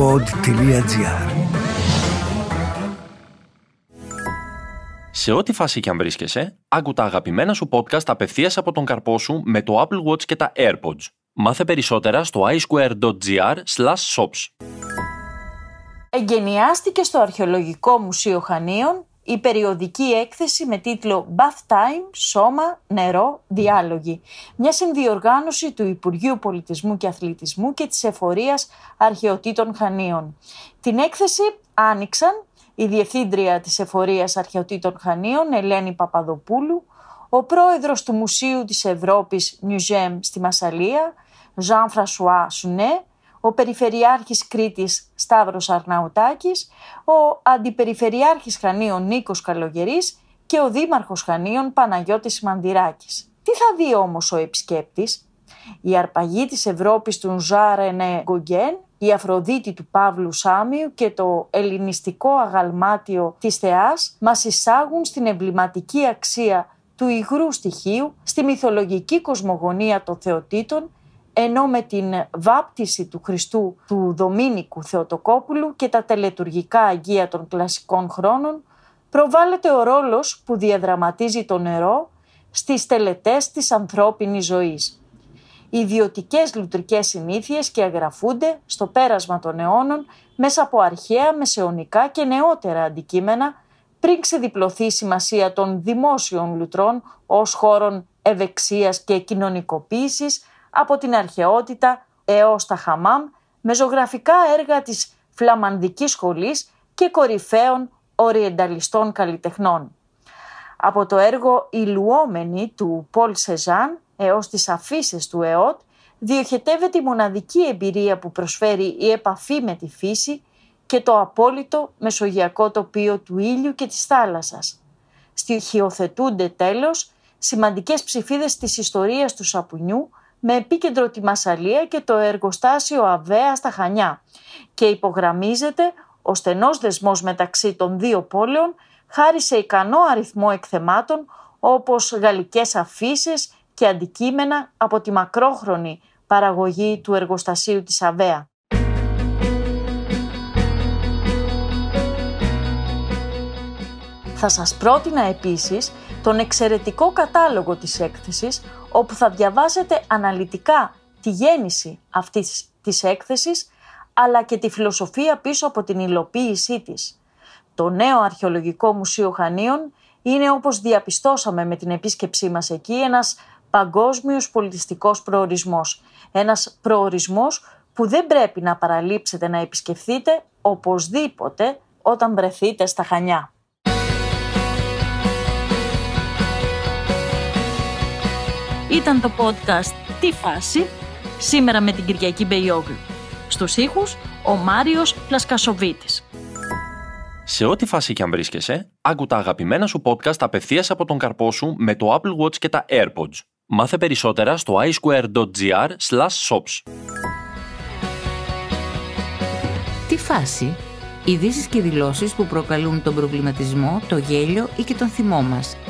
pod.gr Σε ό,τι φάση και αν βρίσκεσαι, άκου τα αγαπημένα σου podcast απευθείας από τον καρπό σου με το Apple Watch και τα AirPods. Μάθε περισσότερα στο iSquare.gr shops. Εγκαινιάστηκε στο Αρχαιολογικό Μουσείο Χανίων η περιοδική έκθεση με τίτλο Bath Time, Σώμα, Νερό, Διάλογοι. Μια συνδιοργάνωση του Υπουργείου Πολιτισμού και Αθλητισμού και της Εφορίας Αρχαιοτήτων Χανίων. Την έκθεση άνοιξαν η Διευθύντρια της Εφορίας Αρχαιοτήτων Χανίων, Ελένη Παπαδοπούλου, ο πρόεδρος του Μουσείου της Ευρώπης Museum στη Μασαλία, Jean-François Σουνέ, ο Περιφερειάρχης Κρήτης Σταύρος Αρναουτάκης, ο Αντιπεριφερειάρχης Χανίων Νίκος Καλογερής και ο Δήμαρχος Χανίων Παναγιώτης Μαντυράκης. Τι θα δει όμως ο επισκέπτης; Η αρπαγή της Ευρώπης του Ζάρενε Γκογκέν, η Αφροδίτη του Παύλου Σάμιου και το ελληνιστικό αγαλμάτιο της θεάς μας εισάγουν στην εμβληματική αξία του υγρού στοιχείου, στη μυθολογική κοσμογονία των θεοτήτων ενώ με την βάπτιση του Χριστού του Δομήνικου Θεοτοκόπουλου και τα τελετουργικά αγία των κλασικών χρόνων προβάλλεται ο ρόλος που διαδραματίζει το νερό στις τελετές της ανθρώπινης ζωής. Οι ιδιωτικές λουτρικές συνήθειες και αγραφούνται στο πέρασμα των αιώνων μέσα από αρχαία, μεσαιωνικά και νεότερα αντικείμενα πριν ξεδιπλωθεί η σημασία των δημόσιων λουτρών ως χώρων ευεξίας και κοινωνικοποίησης από την αρχαιότητα έως τα χαμάμ με ζωγραφικά έργα της φλαμανδικής σχολής και κορυφαίων οριενταλιστών καλλιτεχνών. Από το έργο «Η Λουόμενη» του Πολ Σεζάν έως τις αφήσει του ΕΟΤ διοχετεύεται η μοναδική εμπειρία που προσφέρει η επαφή με τη φύση και το απόλυτο μεσογειακό τοπίο του ήλιου και της θάλασσας. Στοιχειοθετούνται τέλος σημαντικές ψηφίδες της ιστορίας του σαπουνιού με επίκεντρο τη Μασαλία και το εργοστάσιο Αβέα στα Χανιά και υπογραμμίζεται ο στενός δεσμός μεταξύ των δύο πόλεων χάρη σε ικανό αριθμό εκθεμάτων όπως γαλλικές αφήσεις και αντικείμενα από τη μακρόχρονη παραγωγή του εργοστασίου της Αβέα. Θα σας πρότεινα επίσης τον εξαιρετικό κατάλογο της έκθεσης όπου θα διαβάσετε αναλυτικά τη γέννηση αυτής της έκθεσης αλλά και τη φιλοσοφία πίσω από την υλοποίησή της. Το νέο Αρχαιολογικό Μουσείο Χανίων είναι όπως διαπιστώσαμε με την επίσκεψή μας εκεί ένας παγκόσμιος πολιτιστικός προορισμός. Ένας προορισμός που δεν πρέπει να παραλείψετε να επισκεφθείτε οπωσδήποτε όταν βρεθείτε στα Χανιά. Ήταν το podcast «Τι φάση» σήμερα με την Κυριακή Μπεϊόγλου. Στους ήχους ο Μάριος Πλασκασοβίτης. Σε ό,τι φάση και αν βρίσκεσαι, άκου τα αγαπημένα σου podcast απευθείας από τον καρπό σου με το Apple Watch και τα AirPods. Μάθε περισσότερα στο iSquare.gr shops. Τι φάση, ειδήσεις και δηλώσεις που προκαλούν τον προβληματισμό, το γέλιο ή και τον θυμό μας –